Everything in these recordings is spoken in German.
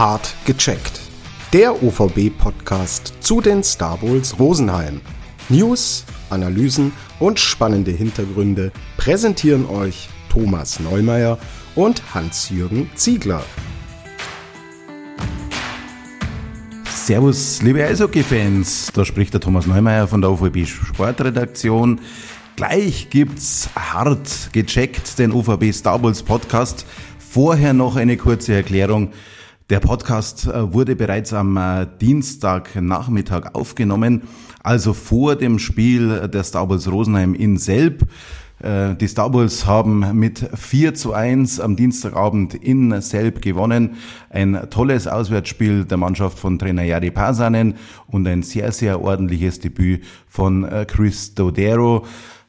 Hart gecheckt. Der OVB-Podcast zu den Star Bulls Rosenheim. News, Analysen und spannende Hintergründe präsentieren euch Thomas Neumeier und Hans-Jürgen Ziegler. Servus, liebe Eishockey-Fans. Da spricht der Thomas Neumeier von der OVB Sportredaktion. Gleich gibt's hart gecheckt den OVB Star Bulls Podcast. Vorher noch eine kurze Erklärung. Der Podcast äh, wurde bereits am äh, Dienstagnachmittag aufgenommen, also vor dem Spiel der Star Wars Rosenheim in Selb. Äh, die Star Wars haben mit 4 zu 1 am Dienstagabend in Selb gewonnen. Ein tolles Auswärtsspiel der Mannschaft von Trainer Jari Pasanen und ein sehr, sehr ordentliches Debüt von Chris Dodero.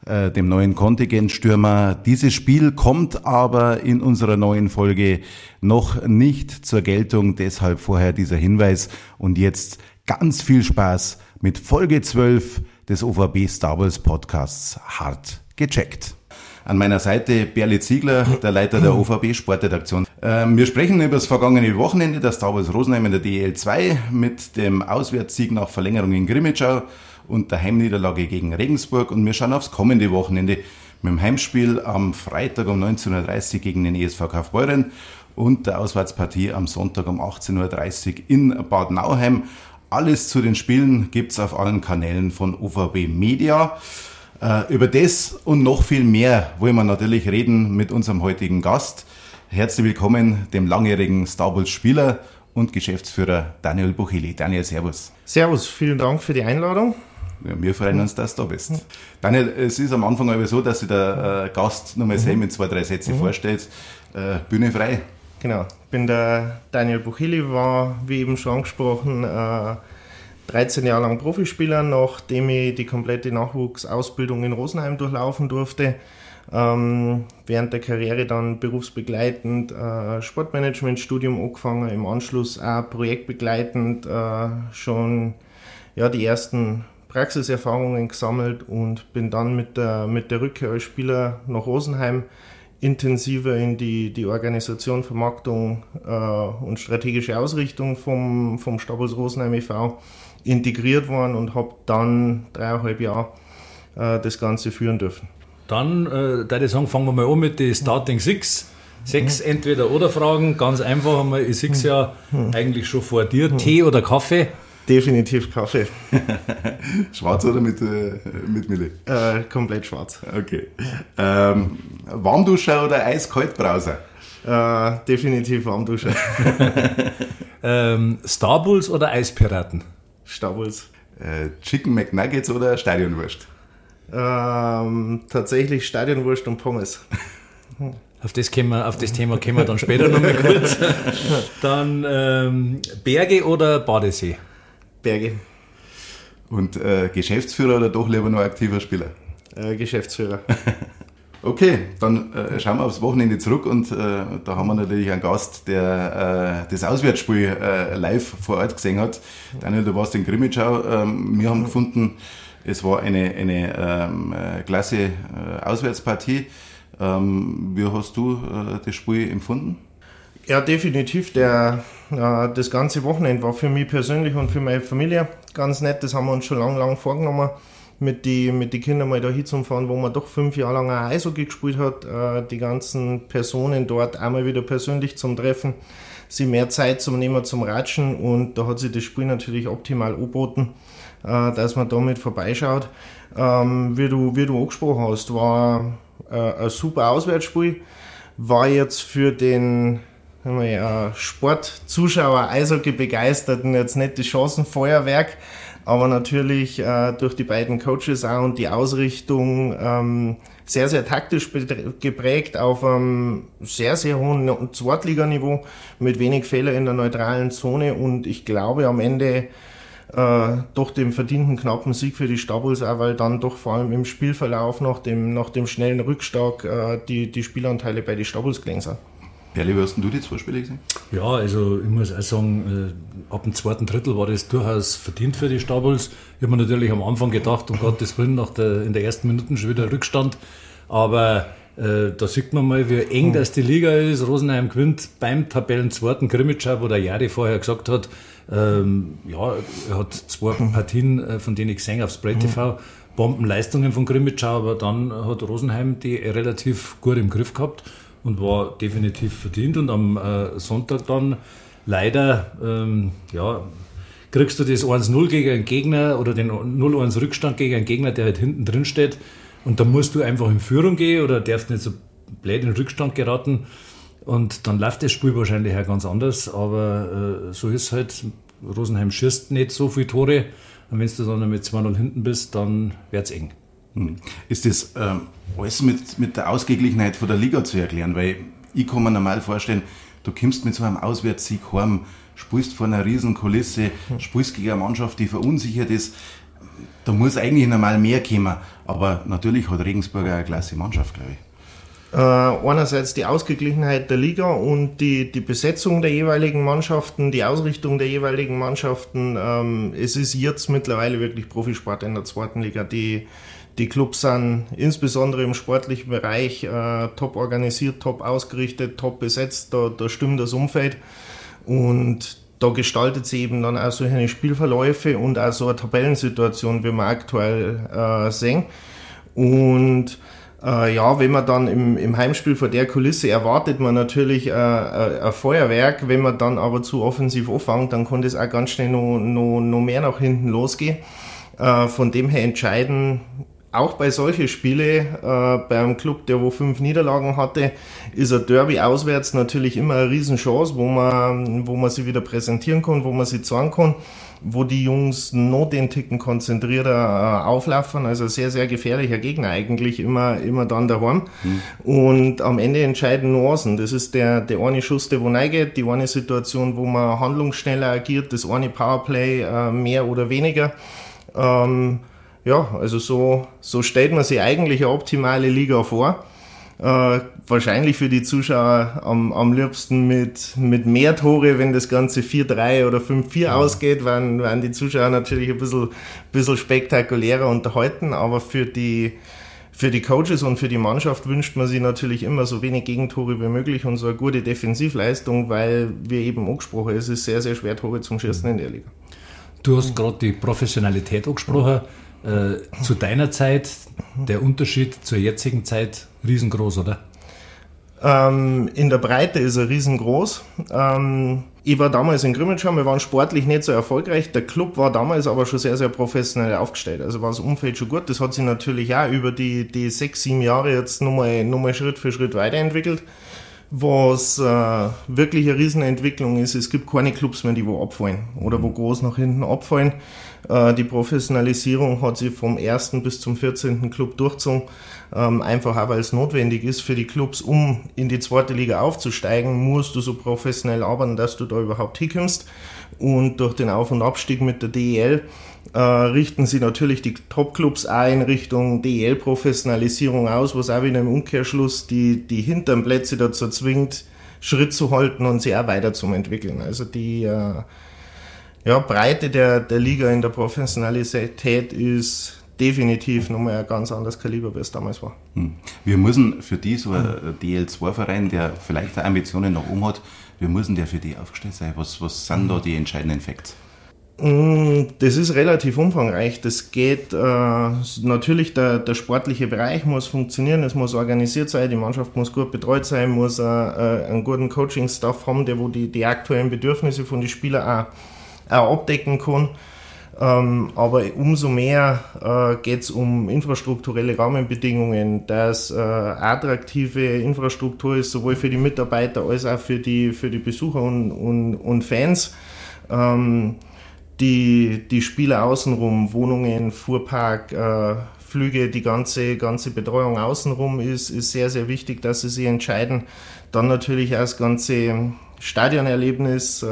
Äh, dem neuen Kontingentstürmer. Dieses Spiel kommt aber in unserer neuen Folge noch nicht zur Geltung, deshalb vorher dieser Hinweis und jetzt ganz viel Spaß mit Folge 12 des OVB Star Wars Podcasts Hart gecheckt. An meiner Seite Berli Ziegler, der Leiter der OVB Sportredaktion. Ähm, wir sprechen über das vergangene Wochenende der Star Wars Rosenheim in der DL2 mit dem Auswärtssieg nach Verlängerung in Grimmitschau und der Heimniederlage gegen Regensburg. Und wir schauen aufs kommende Wochenende mit dem Heimspiel am Freitag um 19.30 Uhr gegen den ESV Kaufbeuren und der Auswärtspartie am Sonntag um 18.30 Uhr in Bad Nauheim. Alles zu den Spielen gibt's auf allen Kanälen von UVB Media. Äh, über das und noch viel mehr wollen wir natürlich reden mit unserem heutigen Gast. Herzlich willkommen dem langjährigen Star Wars Spieler und Geschäftsführer Daniel Buchili. Daniel, Servus. Servus, vielen Dank für die Einladung. Ja, wir freuen uns, dass du da bist. Daniel, es ist am Anfang aber so, dass sich der äh, Gast nochmal mhm. selbst in zwei, drei Sätze mhm. vorstellt. Äh, Bühne frei. Genau, ich bin der Daniel Buchili, war, wie eben schon angesprochen, äh, 13 Jahre lang Profispieler, nachdem ich die komplette Nachwuchsausbildung in Rosenheim durchlaufen durfte. Ähm, während der Karriere dann berufsbegleitend äh, Sportmanagement-Studium angefangen, im Anschluss auch projektbegleitend äh, schon ja, die ersten Praxiserfahrungen gesammelt und bin dann mit der, mit der Rückkehr als Spieler nach Rosenheim intensiver in die, die Organisation, Vermarktung äh, und strategische Ausrichtung vom, vom Stabels Rosenheim e.V. integriert worden und habe dann dreieinhalb Jahre äh, das Ganze führen dürfen. Dann, äh, da ich sagen, fangen wir mal an mit den Starting Six. Sechs mhm. Entweder-Oder-Fragen, ganz einfach einmal. Ich sehe es ja mhm. eigentlich schon vor dir. Tee oder Kaffee? Definitiv Kaffee. schwarz oder mit, äh, mit Milch? Äh, komplett schwarz. Okay. Ähm, Warmduscher oder Eiskaltbrauser? Äh, definitiv Warmduscher. ähm, Starbulls oder Eispiraten? Starbulls. Äh, Chicken McNuggets oder Stadionwurst? Ähm, tatsächlich Stadionwurst und Pommes. Auf das, wir, auf das Thema kommen wir dann später nochmal kurz. Dann ähm, Berge oder Badesee? Berge. Und äh, Geschäftsführer oder doch lieber nur aktiver Spieler? Äh, Geschäftsführer. okay, dann äh, schauen wir aufs Wochenende zurück und äh, da haben wir natürlich einen Gast, der äh, das Auswärtsspiel äh, live vor Ort gesehen hat. Daniel, du warst in Grimmitschau. Ähm, wir haben gefunden, es war eine, eine ähm, klasse Auswärtspartie. Ähm, wie hast du das Spiel empfunden? Ja, definitiv. Der, äh, das ganze Wochenende war für mich persönlich und für meine Familie ganz nett. Das haben wir uns schon lange, lange vorgenommen, mit den mit die Kindern mal da hinzufahren, wo man doch fünf Jahre lang auch Eishockey gespielt hat. Äh, die ganzen Personen dort einmal wieder persönlich zum Treffen, sie mehr Zeit zum Nehmen, zum Ratschen und da hat sich das Spiel natürlich optimal angeboten, äh, dass man damit vorbeischaut. Ähm, wie, du, wie du angesprochen hast, war äh, ein super Auswärtsspiel. War jetzt für den wir ja Sportzuschauer, Eishockey begeisterten, jetzt nicht das Chancenfeuerwerk, aber natürlich äh, durch die beiden Coaches auch und die Ausrichtung ähm, sehr, sehr taktisch geprägt auf einem sehr, sehr hohen Zweitliganiveau mit wenig Fehler in der neutralen Zone und ich glaube am Ende äh, doch dem verdienten knappen Sieg für die Stabels auch, weil dann doch vor allem im Spielverlauf nach dem, nach dem schnellen Rückschlag äh, die, die Spielanteile bei den Stabels gelegen sind. Perli, wie hast du die zwei Spiele gesehen? Ja, also ich muss auch sagen, äh, ab dem zweiten Drittel war das durchaus verdient für die Stabels. Ich habe mir natürlich am Anfang gedacht, um Gottes Willen, nach der, in der ersten Minute schon wieder Rückstand. Aber Äh, da sieht man mal, wie eng mhm. das die Liga ist. Rosenheim gewinnt beim Tabellenzweiten Grimmitschau, wo der Jari vorher gesagt hat, ähm, ja, er hat zwei mhm. Partien, äh, von denen ich gesehen auf Spray TV, mhm. Bombenleistungen von Grimmitschau, aber dann hat Rosenheim die relativ gut im Griff gehabt und war definitiv verdient. Und am äh, Sonntag dann leider, ähm, ja, kriegst du das 1-0 gegen einen Gegner oder den 0-1 Rückstand gegen einen Gegner, der halt hinten drin steht. Und da musst du einfach in Führung gehen oder darfst nicht so blöd in Rückstand geraten. Und dann läuft das Spiel wahrscheinlich auch ganz anders. Aber äh, so ist halt, Rosenheim schießt nicht so viele Tore. Und wenn du dann mit 2-0 hinten bist, dann wird es eng. Hm. Ist das ähm, alles mit, mit der Ausgeglichenheit von der Liga zu erklären? Weil ich kann mir normal vorstellen, du kommst mit so einem Auswärtssieg heim, spielst vor einer riesen Kulisse, spielst gegen eine Mannschaft, die verunsichert ist. Da muss eigentlich normal mehr kommen. Aber natürlich hat Regensburg eine klasse Mannschaft, glaube ich. Äh, einerseits die Ausgeglichenheit der Liga und die, die Besetzung der jeweiligen Mannschaften, die Ausrichtung der jeweiligen Mannschaften. Ähm, es ist jetzt mittlerweile wirklich Profisport in der zweiten Liga. Die, die Clubs sind insbesondere im sportlichen Bereich äh, top organisiert, top ausgerichtet, top besetzt. Da, da stimmt das Umfeld. Und da gestaltet sie eben dann auch solche Spielverläufe und auch so eine Tabellensituation, wie wir aktuell äh, sehen. Und äh, ja, wenn man dann im, im Heimspiel vor der Kulisse erwartet man natürlich äh, äh, ein Feuerwerk, wenn man dann aber zu offensiv anfängt, dann kann das auch ganz schnell noch, noch, noch mehr nach hinten losgehen. Äh, von dem her entscheiden auch bei solchen Spielen, äh, beim Club, der wo fünf Niederlagen hatte, ist ein Derby auswärts natürlich immer eine Riesenchance, wo man, wo man sie wieder präsentieren kann, wo man sie zeigen kann, wo die Jungs noch den Ticken konzentrierter äh, auflaufen. Also sehr, sehr gefährlicher Gegner eigentlich immer, immer dann daheim. Mhm. Und am Ende entscheiden Nuancen. Das ist der, der eine Schuss, der wo reingeht, die eine Situation, wo man handlungsschneller agiert, das eine Powerplay äh, mehr oder weniger. Ähm, ja, also so, so stellt man sich eigentlich eine optimale Liga vor. Äh, wahrscheinlich für die Zuschauer am, am liebsten mit, mit mehr Tore, wenn das Ganze 4-3 oder 5-4 ja. ausgeht, werden, werden die Zuschauer natürlich ein bisschen, bisschen spektakulärer unterhalten, aber für die, für die Coaches und für die Mannschaft wünscht man sich natürlich immer so wenig Gegentore wie möglich und so eine gute Defensivleistung, weil wir eben angesprochen, es ist sehr, sehr schwer, Tore zum Schießen in der Liga. Du hast gerade die Professionalität angesprochen. Äh, zu deiner Zeit der Unterschied zur jetzigen Zeit riesengroß, oder? Ähm, in der Breite ist er riesengroß. Ähm, ich war damals in Grimmitschau, wir waren sportlich nicht so erfolgreich. Der Club war damals aber schon sehr, sehr professionell aufgestellt. Also war das Umfeld schon gut. Das hat sich natürlich auch über die, die sechs, sieben Jahre jetzt nochmal, nochmal Schritt für Schritt weiterentwickelt. Was äh, wirklich eine Riesenentwicklung ist, es gibt keine Clubs mehr, die wo abfallen oder wo groß nach hinten abfallen. Äh, die Professionalisierung hat sich vom ersten bis zum 14. Club durchgezogen. Ähm, einfach auch, weil es notwendig ist für die Clubs, um in die zweite Liga aufzusteigen, musst du so professionell arbeiten, dass du da überhaupt hinkommst. Und durch den Auf- und Abstieg mit der DEL äh, richten sie natürlich die Top-Clubs auch in Richtung DEL-Professionalisierung aus, was auch wieder im Umkehrschluss die, die hinteren Plätze dazu zwingt, Schritt zu halten und sie auch weiter zu entwickeln. Also die äh, ja, Breite der, der Liga in der Professionalität ist definitiv nochmal ein ganz anderes Kaliber, wie es damals war. Hm. Wir müssen für die, so ein DL2-Verein, der vielleicht Ambitionen nach oben hat, wir müssen der für die aufgestellt sein. Was, was sind da die entscheidenden Facts? Hm, das ist relativ umfangreich. Das geht äh, natürlich, der, der sportliche Bereich muss funktionieren, es muss organisiert sein, die Mannschaft muss gut betreut sein, muss äh, äh einen guten Coaching-Staff haben, der wo die, die aktuellen Bedürfnisse von den Spielern auch auch abdecken kann. Ähm, aber umso mehr äh, geht es um infrastrukturelle Rahmenbedingungen, dass äh, attraktive Infrastruktur ist, sowohl für die Mitarbeiter als auch für die, für die Besucher und, und, und Fans. Ähm, die, die Spiele außenrum, Wohnungen, Fuhrpark, äh, Flüge, die ganze, ganze Betreuung außenrum ist, ist sehr, sehr wichtig, dass sie sich entscheiden. Dann natürlich auch das ganze Stadionerlebnis,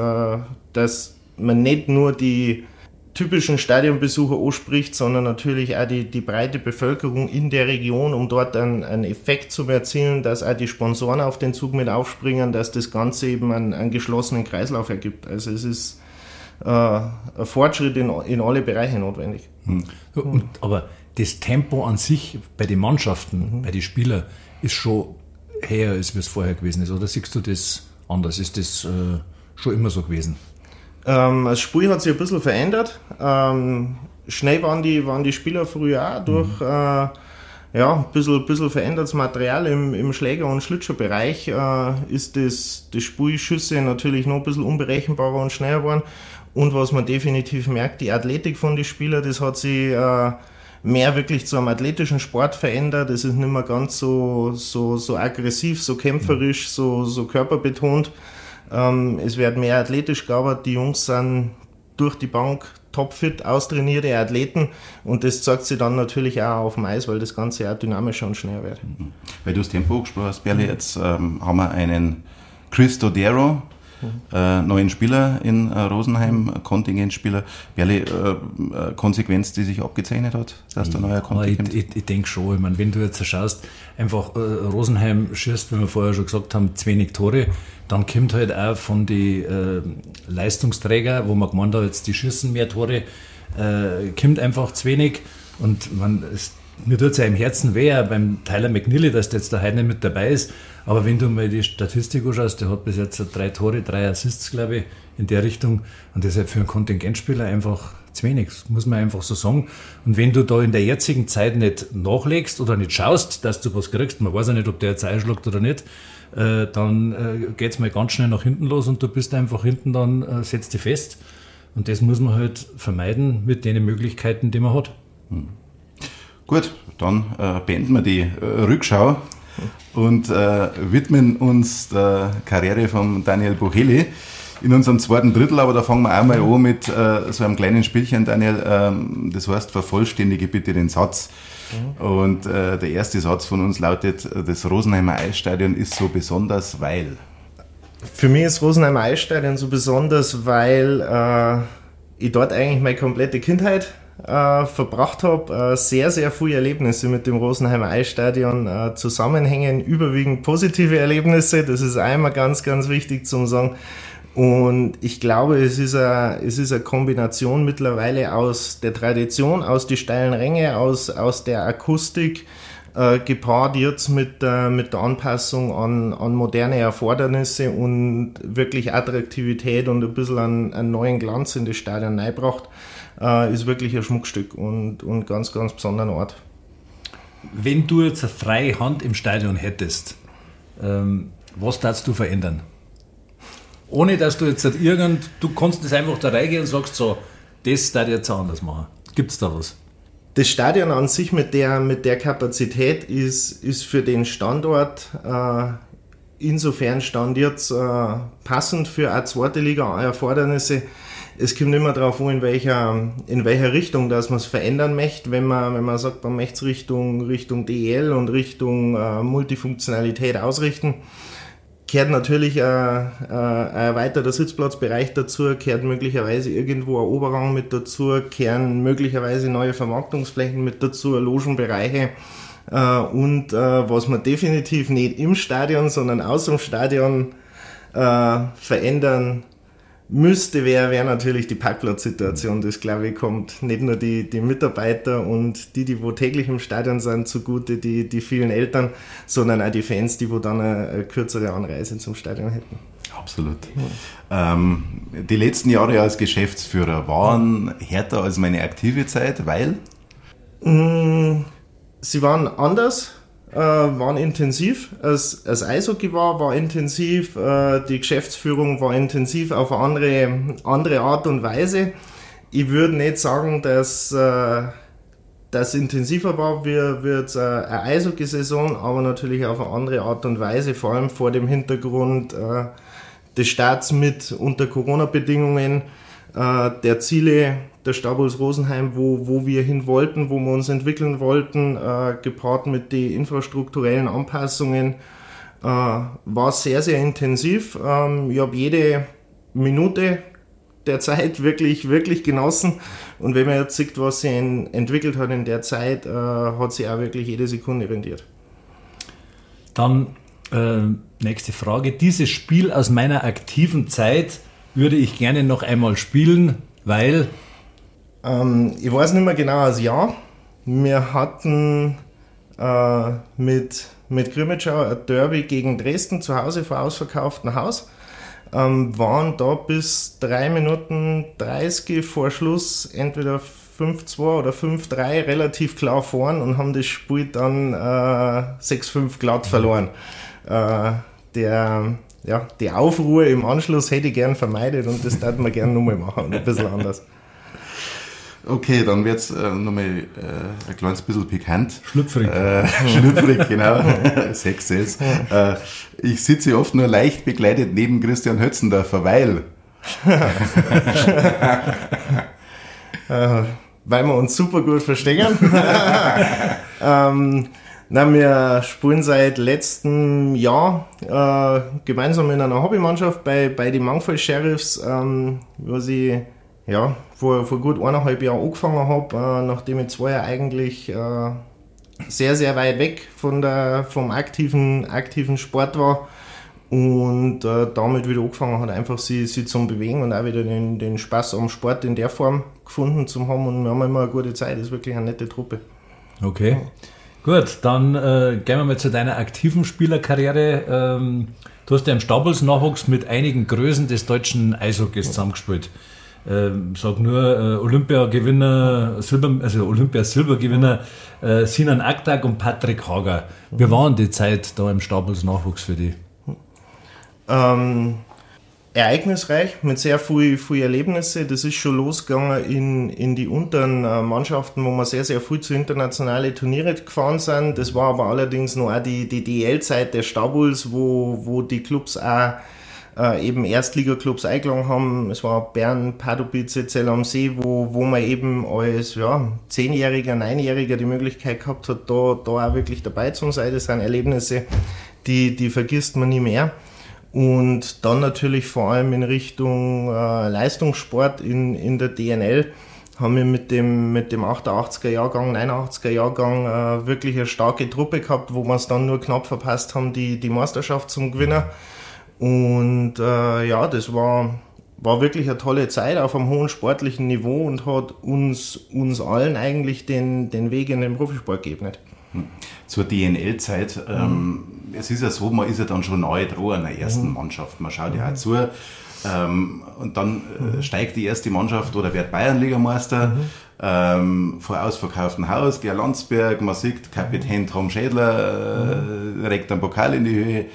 das man nicht nur die typischen Stadionbesucher anspricht, sondern natürlich auch die, die breite Bevölkerung in der Region, um dort einen, einen Effekt zu erzielen, dass auch die Sponsoren auf den Zug mit aufspringen, dass das Ganze eben einen, einen geschlossenen Kreislauf ergibt. Also es ist äh, ein Fortschritt in, in alle Bereiche notwendig. Mhm. Und, aber das Tempo an sich bei den Mannschaften, mhm. bei den Spielern, ist schon höher, als es vorher gewesen ist. Oder siehst du das anders? Ist das äh, schon immer so gewesen? Ähm, das Spiel hat sich ein bisschen verändert. Ähm, schnell waren die, waren die Spieler früher auch durch. Mhm. Äh, ja, ein bisschen, bisschen verändertes Material im, im Schläger- und Schlittschuhbereich äh, ist das, das Spielschüsse natürlich noch ein bisschen unberechenbarer und schneller geworden. Und was man definitiv merkt, die Athletik von den Spielern, das hat sich äh, mehr wirklich zu einem athletischen Sport verändert. Es ist nicht mehr ganz so, so, so aggressiv, so kämpferisch, so, so körperbetont. Ähm, es wird mehr athletisch gearbeitet. Die Jungs sind durch die Bank topfit, austrainierte Athleten und das zeigt sich dann natürlich auch auf dem Eis, weil das Ganze auch dynamischer und schneller wird. Mhm. Weil du das Tempo gesprochen hast, Berli, jetzt ähm, haben wir einen Chris Dodero, äh, neuen Spieler in äh, Rosenheim, Kontingentspieler. Welche äh, äh, Konsequenz, die sich abgezeichnet hat, dass der neue Kontingent? Ich, ich, ich denke schon. Ich meine, wenn du jetzt schaust, einfach äh, Rosenheim schießt, wie wir vorher schon gesagt haben, zu wenig Tore, dann kommt halt auch von den äh, Leistungsträgern, wo man gemeint hat, jetzt die schießen mehr Tore, äh, kommt einfach zu wenig. Und man, es, mir tut es ja im Herzen weh, beim Tyler McNeely, dass der jetzt da heute nicht mit dabei ist. Aber wenn du mal die Statistik anschaust, der hat bis jetzt drei Tore, drei Assists, glaube ich, in der Richtung. Und halt für einen Kontingentspieler einfach zu wenig, das muss man einfach so sagen. Und wenn du da in der jetzigen Zeit nicht nachlegst oder nicht schaust, dass du was kriegst, man weiß ja nicht, ob der jetzt einschlägt oder nicht, äh, dann äh, geht es mal ganz schnell nach hinten los und du bist einfach hinten dann, äh, setzt dich fest. Und das muss man halt vermeiden mit den Möglichkeiten, die man hat. Hm. Gut, dann äh, beenden wir die äh, Rückschau und äh, widmen uns der Karriere von Daniel Bucheli in unserem zweiten Drittel, aber da fangen wir einmal an mit äh, so einem kleinen Spielchen, Daniel. Ähm, das heißt, vervollständige bitte den Satz. Und äh, der erste Satz von uns lautet, das Rosenheimer Eisstadion ist so besonders, weil. Für mich ist Rosenheimer Eisstadion so besonders, weil äh, ich dort eigentlich meine komplette Kindheit äh, verbracht habe. Äh, sehr, sehr viele Erlebnisse mit dem Rosenheimer Eisstadion äh, zusammenhängen, überwiegend positive Erlebnisse. Das ist einmal ganz, ganz wichtig zum sagen. Und ich glaube, es ist, eine, Kombination mittlerweile aus der Tradition, aus die steilen Ränge, aus, aus der Akustik, äh, gepaart jetzt mit, äh, mit der Anpassung an, an moderne Erfordernisse und wirklich Attraktivität und ein bisschen einen, einen neuen Glanz in das Stadion reinbracht äh, ist wirklich ein Schmuckstück und, und ganz, ganz besonderer Ort. Wenn du jetzt eine freie Hand im Stadion hättest, ähm, was darfst du verändern? Ohne dass du jetzt irgend, du kannst das einfach da reingehen und sagst so, das darf ich jetzt anders machen. Gibt es da was? Das Stadion an sich mit der, mit der Kapazität ist, ist für den Standort äh, insofern stand jetzt äh, passend für eine zweite Liga Erfordernisse es kommt immer darauf an, in welcher, in welcher Richtung dass man es verändern möchte. Wenn man, wenn man sagt, man möchte es Richtung, Richtung DEL und Richtung äh, Multifunktionalität ausrichten, kehrt natürlich äh, äh, ein erweiterter Sitzplatzbereich dazu, kehrt möglicherweise irgendwo ein Oberrang mit dazu, kehren möglicherweise neue Vermarktungsflächen mit dazu, Logenbereiche. Äh, und was man definitiv nicht im Stadion, sondern aus dem Stadion verändern müsste, wäre wär natürlich die Parkplatzsituation. Das, glaube ich, kommt nicht nur die, die Mitarbeiter und die, die wo täglich im Stadion sind, zugute, die, die vielen Eltern, sondern auch die Fans, die wo dann eine, eine kürzere Anreise zum Stadion hätten. Absolut. Ja. Ähm, die letzten Jahre als Geschäftsführer waren härter als meine aktive Zeit, weil? Mm, sie waren anders äh, waren intensiv. Das, das Eishockey war, war intensiv, äh, die Geschäftsführung war intensiv auf eine andere, andere Art und Weise. Ich würde nicht sagen, dass äh, das intensiver war wie, wie äh, eine Eishockey-Saison, aber natürlich auf eine andere Art und Weise, vor allem vor dem Hintergrund äh, des Staats mit unter Corona-Bedingungen, äh, der Ziele der Stabels Rosenheim, wo, wo wir hin wollten, wo wir uns entwickeln wollten, äh, gepaart mit den infrastrukturellen Anpassungen, äh, war sehr, sehr intensiv. Ähm, ich habe jede Minute der Zeit wirklich, wirklich genossen. Und wenn man jetzt sieht, was sich entwickelt hat in der Zeit, äh, hat sich auch wirklich jede Sekunde rendiert. Dann äh, nächste Frage. Dieses Spiel aus meiner aktiven Zeit würde ich gerne noch einmal spielen, weil Ähm, ich weiß nicht mehr genau das Jahr. Wir hatten äh, mit, mit Grimmitschau ein Derby gegen Dresden zu Hause vor ausverkauftem Haus. Ähm, waren da bis 3 Minuten 30 vor Schluss entweder 5-2 oder 5-3 relativ klar vorn und haben das Spiel dann äh, 6-5 glatt verloren. Äh, der, ja, die Aufruhr im Anschluss hätte ich gern vermeidet und das darf man gern nochmal machen und ein bisschen anders. Okay, dann wird es äh, nochmal äh, ein kleines bisschen pikant. Schlüpfrig. Äh, schlüpfrig, genau. Sex ist. Äh, ich sitze oft nur leicht begleitet neben Christian Hötzendorfer, weil. äh, weil wir uns super gut verstehen. ähm, na, wir spielen seit letztem Jahr äh, gemeinsam in einer Hobbymannschaft bei, bei den Mangfall Sheriffs, ähm, was ich ja, vor, vor gut eineinhalb Jahren angefangen habe, äh, nachdem ich zwei Jahre eigentlich äh, sehr, sehr weit weg von der, vom aktiven, aktiven Sport war und äh, damit wieder angefangen hat, einfach sie, sie zum Bewegen und auch wieder den, den Spaß am Sport in der Form gefunden zu haben und wir haben immer eine gute Zeit, das ist wirklich eine nette Truppe. Okay. Gut, dann äh, gehen wir mal zu deiner aktiven Spielerkarriere. Ähm, du hast ja im Stabels Nachwuchs mit einigen Größen des deutschen Eishockeys zusammengespielt. Ähm, sag nur äh, Olympiagewinner, Silber, also Olympia-Silbergewinner äh, Sinan Aktak und Patrick Hager. Wie war denn die Zeit da im Stabels Nachwuchs für dich? Ähm, ereignisreich, mit sehr viel, viel Erlebnisse. Das ist schon losgegangen in, in die unteren äh, Mannschaften, wo wir sehr, sehr früh zu internationale Turniere gefahren sind. Das war aber allerdings noch auch die, die DL-Zeit der Stabuls, wo, wo die Clubs auch äh, eben Erstliga-Clubs eingeladen haben. Es war Bern, Pardubice, Zell am See, wo, wo man eben als ja, Zehnjähriger, Neunjähriger die Möglichkeit gehabt hat, da, da auch wirklich dabei zu sein. Das sind Erlebnisse, die, die vergisst man nie mehr. Und dann natürlich vor allem in Richtung äh, Leistungssport in, in der DNL haben wir mit dem, mit dem 88er Jahrgang, 89er Jahrgang äh, wirklich eine starke Truppe gehabt, wo wir es dann nur knapp verpasst haben, die, die Meisterschaft zum Gewinner. Und äh, ja, das war, war wirklich eine tolle Zeit auf einem hohen sportlichen Niveau und hat uns, uns allen eigentlich den, den Weg in den Profisport geebnet. Hm. Zur DNL-Zeit, ähm, es ist ja so, man ist ja dann schon neu dran an der ersten mhm. Mannschaft. Man schaut ja auch zu. Ähm, und dann äh, mhm. steigt die erste Mannschaft oder wird Bayernligameister mhm. ähm, vor ausverkauftem Haus, Ger Landsberg, man sieht Kapitän Tom Schädler äh, regt einen Pokal in die Höhe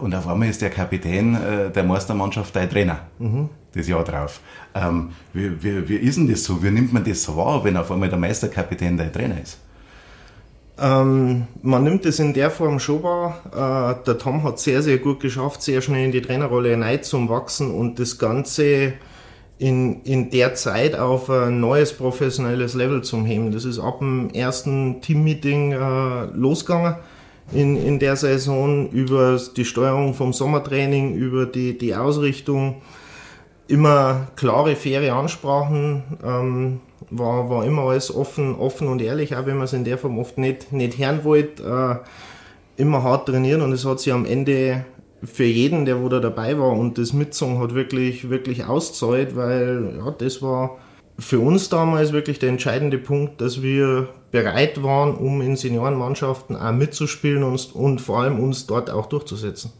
und auf einmal ist der Kapitän äh, der Meistermannschaft dein Trainer. Mhm. Das Jahr drauf. Ähm, wie, wie, wie ist denn das so? Wie nimmt man das so wahr, wenn auf einmal der Meisterkapitän dein Trainer ist? Ähm, man nimmt es in der Form schon wahr. Äh, der Tom hat sehr, sehr gut geschafft, sehr schnell in die Trainerrolle hinein zu wachsen und das Ganze in, in der Zeit auf ein neues professionelles Level zu heben. Das ist ab dem ersten Teammeeting äh, losgegangen in, in der Saison über die Steuerung vom Sommertraining, über die, die Ausrichtung. Immer klare, faire Ansprachen. Ähm, war, war immer alles offen, offen und ehrlich, auch wenn man es in der Form oft nicht, nicht hören wollte. Äh, immer hart trainieren und es hat sich am Ende für jeden, der wo da dabei war und das Mitsungen hat wirklich, wirklich auszahlt, weil ja, das war für uns damals wirklich der entscheidende Punkt, dass wir bereit waren, um in Seniorenmannschaften auch mitzuspielen und, und vor allem uns dort auch durchzusetzen.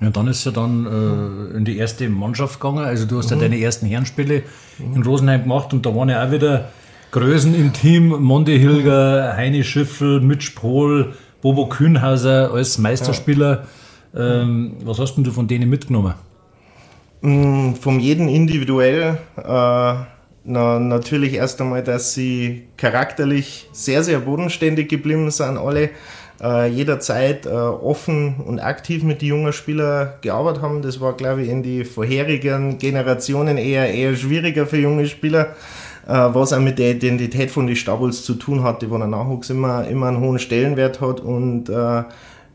Ja, dann ist ja dann äh, in die erste Mannschaft gegangen. Also du hast ja mhm. deine ersten Herrenspiele mhm. in Rosenheim gemacht und da waren ja auch wieder Größen im Team, Monte Hilger, Heini Schiffel, Mitch Pohl, Bobo Kühnhauser als Meisterspieler. Ja. Ähm, was hast denn du von denen mitgenommen? Mm, von jedem individuell. Äh, na, natürlich erst einmal, dass sie charakterlich sehr, sehr bodenständig geblieben sind, alle äh, jederzeit äh, offen und aktiv mit den jungen Spielern gearbeitet haben. Das war, glaube ich, in die vorherigen Generationen eher, eher schwieriger für junge Spieler, äh, was auch mit der Identität von den Stabuls zu tun hatte, wo der Nachwuchs immer, immer einen hohen Stellenwert hat und äh,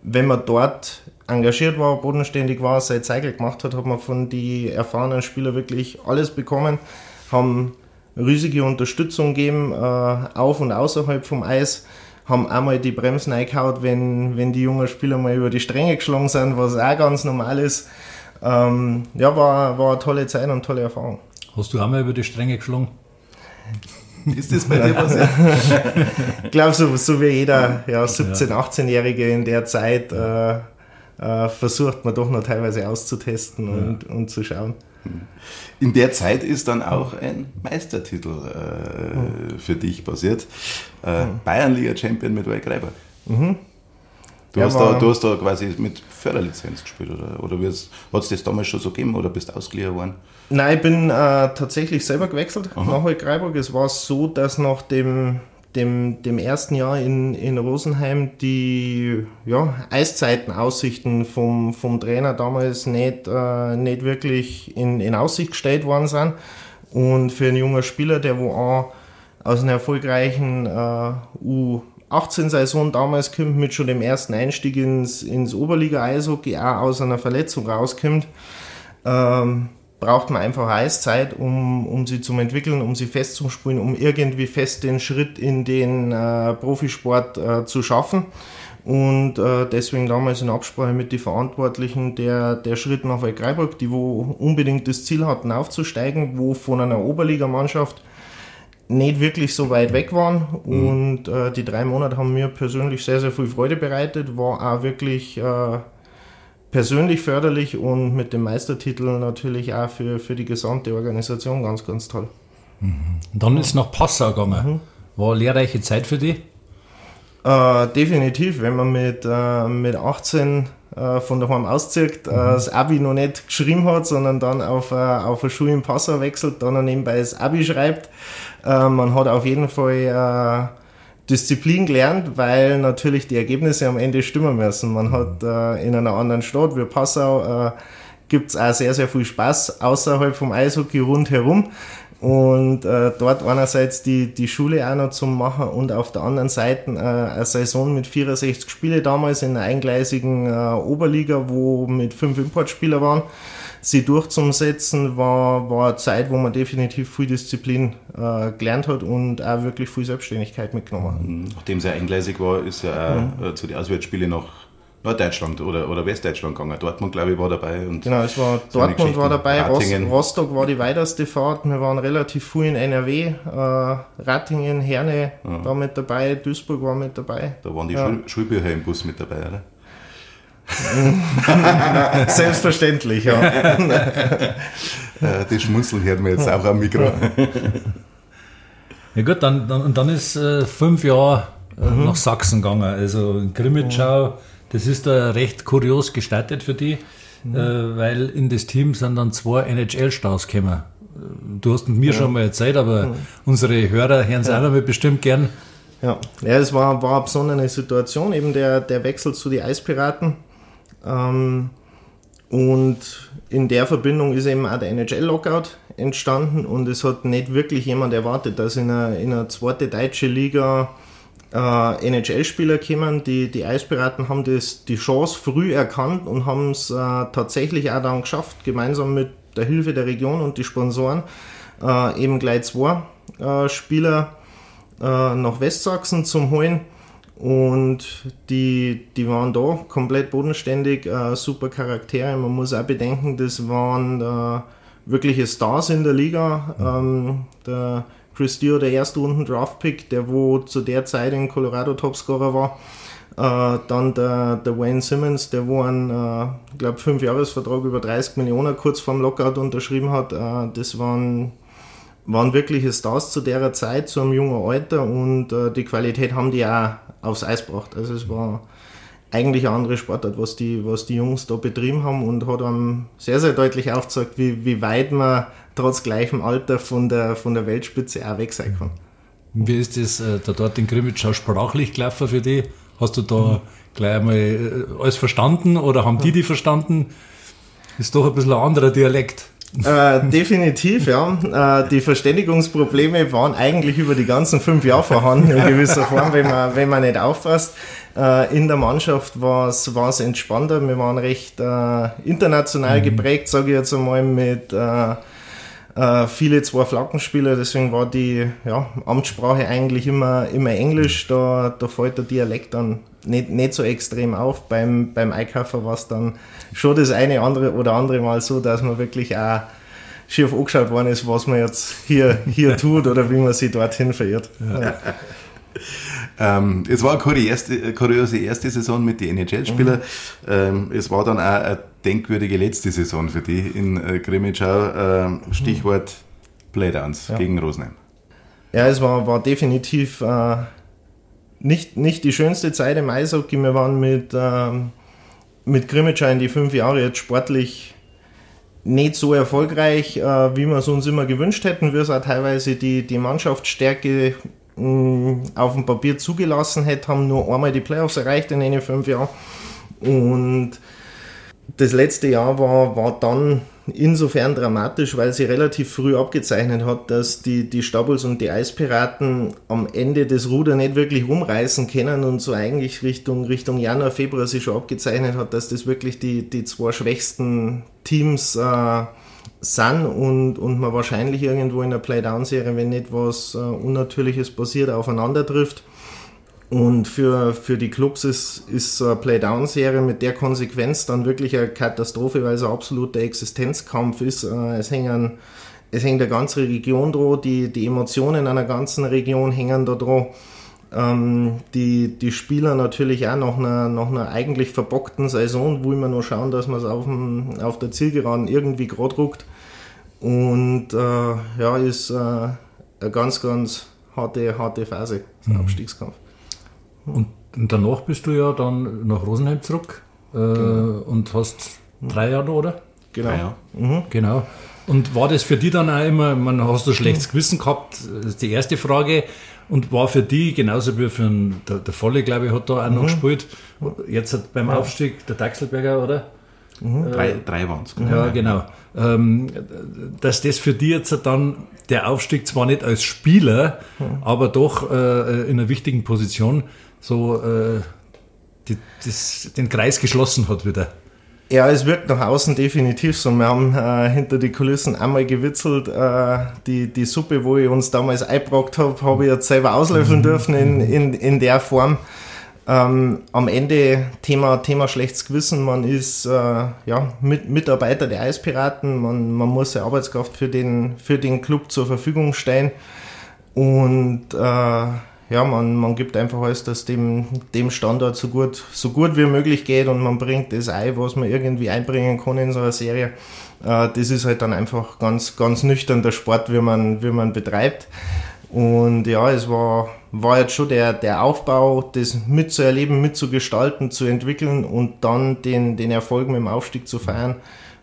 wenn man dort engagiert war, bodenständig war, sein Zeigel gemacht hat, hat man von den erfahrenen Spielern wirklich alles bekommen, haben riesige Unterstützung geben, äh, auf und außerhalb vom Eis. Haben einmal die Bremsen eingehauen, wenn, wenn die jungen Spieler mal über die Stränge geschlagen sind, was auch ganz normal ist. Ähm, ja, war, war eine tolle Zeit und tolle Erfahrung. Hast du einmal über die Stränge geschlagen? Ist das bei dir passiert? ich glaube, so, so wie jeder ja, 17-, 18-Jährige in der Zeit äh, äh, versucht man doch noch teilweise auszutesten und, und zu schauen. In der Zeit ist dann auch ein Meistertitel äh, für dich passiert. Äh, Bayernliga-Champion mit Waldgräber. Mhm. Du, ja, hast da, du hast da quasi mit Förderlizenz gespielt, oder? Oder hat es das damals schon so gegeben oder bist du ausgeliehen worden? Nein, ich bin äh, tatsächlich selber gewechselt Aha. nach Waldgreiburg. Es war so, dass nach dem dem, dem ersten Jahr in, in Rosenheim die ja, Eiszeitenaussichten vom, vom Trainer damals nicht, äh, nicht wirklich in, in Aussicht gestellt worden sind. Und für einen jungen Spieler, der wo auch aus einer erfolgreichen äh, U18-Saison damals kommt, mit schon dem ersten Einstieg ins, ins Oberliga-Eishockey, auch aus einer Verletzung rauskommt, ähm, braucht man einfach Eiszeit, um, um sie zu entwickeln, um sie festzuspulen, um irgendwie fest den Schritt in den äh, Profisport äh, zu schaffen. Und äh, deswegen damals in Absprache mit den Verantwortlichen der, der Schritt nach Waldkraiburg, die wo unbedingt das Ziel hatten aufzusteigen, wo von einer Oberligamannschaft nicht wirklich so weit weg waren. Mhm. Und äh, die drei Monate haben mir persönlich sehr, sehr viel Freude bereitet. War auch wirklich äh, persönlich förderlich und mit dem Meistertitel natürlich auch für, für die gesamte Organisation ganz, ganz toll. Mhm. Dann ist nach Passau gegangen. Mhm. War lehrreiche Zeit für dich? Äh, definitiv, wenn man mit, äh, mit 18 äh, von daheim auszieht, äh, mhm. das Abi noch nicht geschrieben hat, sondern dann auf, äh, auf eine Schule in Passau wechselt, dann nebenbei das Abi schreibt. Äh, man hat auf jeden Fall Disziplin gelernt, weil natürlich die Ergebnisse am Ende stimmen müssen. Man hat äh, in einer anderen Stadt wie Passau äh, gibt es auch sehr, sehr viel Spaß außerhalb vom Eishockey rundherum. Und äh, dort einerseits die, die Schule auch noch zum Machen und auf der anderen Seite äh, eine Saison mit 64 Spiele damals in einer eingleisigen äh, Oberliga, wo mit fünf Importspieler waren sie durchzusetzen, war, war eine Zeit, wo man definitiv viel Disziplin äh, gelernt hat und auch wirklich viel Selbstständigkeit mitgenommen hat. Mhm. Nachdem es ja eingleisig war, ist ja auch mhm. Äh, zu den Auswärtsspielen nach Norddeutschland oder, oder Westdeutschland gegangen. Dortmund, glaube ich, war dabei. Und genau, es war Dortmund war dabei, Rattingen. Rostock war die weiteste Fahrt. Wir waren relativ früh in NRW, äh, Rattingen, Herne ja. war mit dabei, Duisburg war mit dabei. Da waren die ja. Schul Schulbücher im Bus mit dabei, oder? Selbstverständlich, ja. Äh, das Schmunzeln hört man jetzt auch am Mikro. Ja gut, dann, dann, und dann ist äh, fünf Jahre äh, mhm. nach Sachsen gegangen. Also in Grimmitschau, das ist da recht kurios gestartet für die, mhm. äh, weil in das Team sind dann zwei NHL-Stars gekommen. Du hast mit mir ja. schon mal erzählt, aber mhm. unsere Hörer hören es ja. auch noch mal bestimmt gern. Ja, ja es war, war eine besondere Situation, eben der, der Wechsel zu den Eispiraten. Ähm, und in der Verbindung ist eben auch der NHL-Lockout entstanden und es hat nicht wirklich jemand erwartet, dass in einer, in einer zweite deutsche Liga äh, NHL-Spieler kommen. Die, die Eispiraten haben das, die Chance früh erkannt und haben es äh, tatsächlich auch dann geschafft, gemeinsam mit der Hilfe der Region und die Sponsoren äh, eben gleich zwei äh, Spieler äh, nach Westsachsen zum holen und die, die waren da komplett bodenständig, äh, super Charaktere. Man muss auch bedenken, das waren äh, wirkliche Stars in der Liga. Ähm, der Chris Dio, der erste Runden Draftpick, der wo zu der Zeit in Colorado Topscorer war. Äh, dann der, der Wayne Simmons, der wo einen, äh, glaube, 5-Jahres-Vertrag über 30 Millionen kurz vorm Lockout unterschrieben hat. Äh, das waren waren wirkliche Stars zu der Zeit, zu einem jungen Alter und äh, die Qualität haben die auch aufs Eis gebracht. Also es war eigentlich eine andere Sportart, was die, was die Jungs da betrieben haben und hat einem sehr, sehr deutlich aufgezeigt, wie, wie weit man trotz gleichem Alter von der, von der Weltspitze auch weg sein kann. Wie ist das äh, da dort in Krimitschau sprachlich gelaufen für dich? Hast du da mhm. gleich einmal äh, alles verstanden oder haben die die verstanden? Ist doch ein bisschen ein anderer Dialekt. Äh, definitiv, ja. Äh, die Verständigungsprobleme waren eigentlich über die ganzen fünf Jahre vorhanden, in gewisser Form, wenn man, wenn man nicht aufpasst. Äh, in der Mannschaft war es entspannter. Wir waren recht äh, international mhm. geprägt, sage ich jetzt einmal, mit äh, viele zwei Flaggenspieler, deswegen war die ja, Amtssprache eigentlich immer, immer Englisch. Da, da fällt der Dialekt dann nicht, nicht so extrem auf. Beim, beim Einkaufen war es dann schon das eine andere oder andere Mal so, dass man wirklich auch schief angeschaut worden ist, was man jetzt hier, hier tut oder wie man sich dorthin verirrt. Ja. Ähm, es war eine erste, kuriose erste Saison mit den NHL-Spielern. Mhm. Ähm, es war dann auch eine denkwürdige letzte Saison für die in äh, Grimmitschau. Ähm, Stichwort Playdowns ja. gegen Rosenheim. Ja, es war, war definitiv äh, nicht, nicht die schönste Zeit im Eishockey. Wir waren mit, ähm, mit Grimmitschau in die fünf Jahre jetzt sportlich nicht so erfolgreich, äh, wie wir es uns immer gewünscht hätten. Wir es auch teilweise die, die Mannschaftsstärke auf dem Papier zugelassen hätte, haben nur einmal die Playoffs erreicht in den fünf Jahren. Und das letzte Jahr war, war dann insofern dramatisch, weil sie relativ früh abgezeichnet hat, dass die, die Stabels und die Eispiraten am Ende das Ruder nicht wirklich rumreißen können und so eigentlich Richtung, Richtung Januar, Februar sich schon abgezeichnet hat, dass das wirklich die, die zwei schwächsten Teams äh, sind und, und man wahrscheinlich irgendwo in der Playdown-Serie, wenn nicht was äh, Unnatürliches passiert, aufeinander trifft. Und für, für die Clubs ist, ist so eine Playdown-Serie mit der Konsequenz dann wirklich eine Katastrophe, weil es ein absoluter Existenzkampf ist. Äh, es hängen es hängt eine ganze Region dran, die, die Emotionen einer ganzen Region hängen da dran. Ähm, die, die Spieler natürlich auch nach einer, nach einer eigentlich verbockten Saison, wo immer nur schauen, dass man es auf, auf der Zielgeraden irgendwie gerade ruckt. Und äh, ja, ist äh, eine ganz, ganz harte, harte Phase, der mhm. Abstiegskampf. Und, danach bist du ja dann nach Rosenheim zurück äh, genau. und hast drei Jahre, oder? Genau. Ja. Mhm. Genau. Und war das für dich dann auch immer, man hast du schlechtes Gewissen gehabt? Das ist die erste Frage. Und war für die, genauso wie für den, der, der Volle, glaube ich, hat da auch mhm. noch gespielt. Jetzt hat beim Aufstieg der Dachselberger, oder? Mhm. Drei, drei waren es. Ja, genau. Ähm, dass das für die jetzt dann der Aufstieg zwar nicht als Spieler, mhm. aber doch äh, in einer wichtigen Position so äh, die, das, den Kreis geschlossen hat wieder. Ja, es wirkt nach außen definitiv so. Wir haben äh, hinter die Kulissen einmal gewitzelt. Äh, die, die Suppe, wo ich uns damals eingebrockt habe, habe ich jetzt selber auslöffeln mhm. dürfen in, in, in der Form. Ähm, am Ende Thema, Thema schlechtes Gewissen. Man ist äh, ja, mit, Mitarbeiter der Eispiraten. Man, man muss eine Arbeitskraft für den, für den Club zur Verfügung stellen. Und äh, ja, man, man gibt einfach alles, dass dem, dem Standort so gut, so gut wie möglich geht und man bringt das ein, was man irgendwie einbringen kann in so einer Serie. Äh, das ist halt dann einfach ganz, ganz nüchtern der Sport, wie man, wie man betreibt. Und ja, es war, war jetzt schon der, der Aufbau, das mitzuerleben, mitzugestalten, zu entwickeln und dann den, den Erfolg mit dem Aufstieg zu feiern,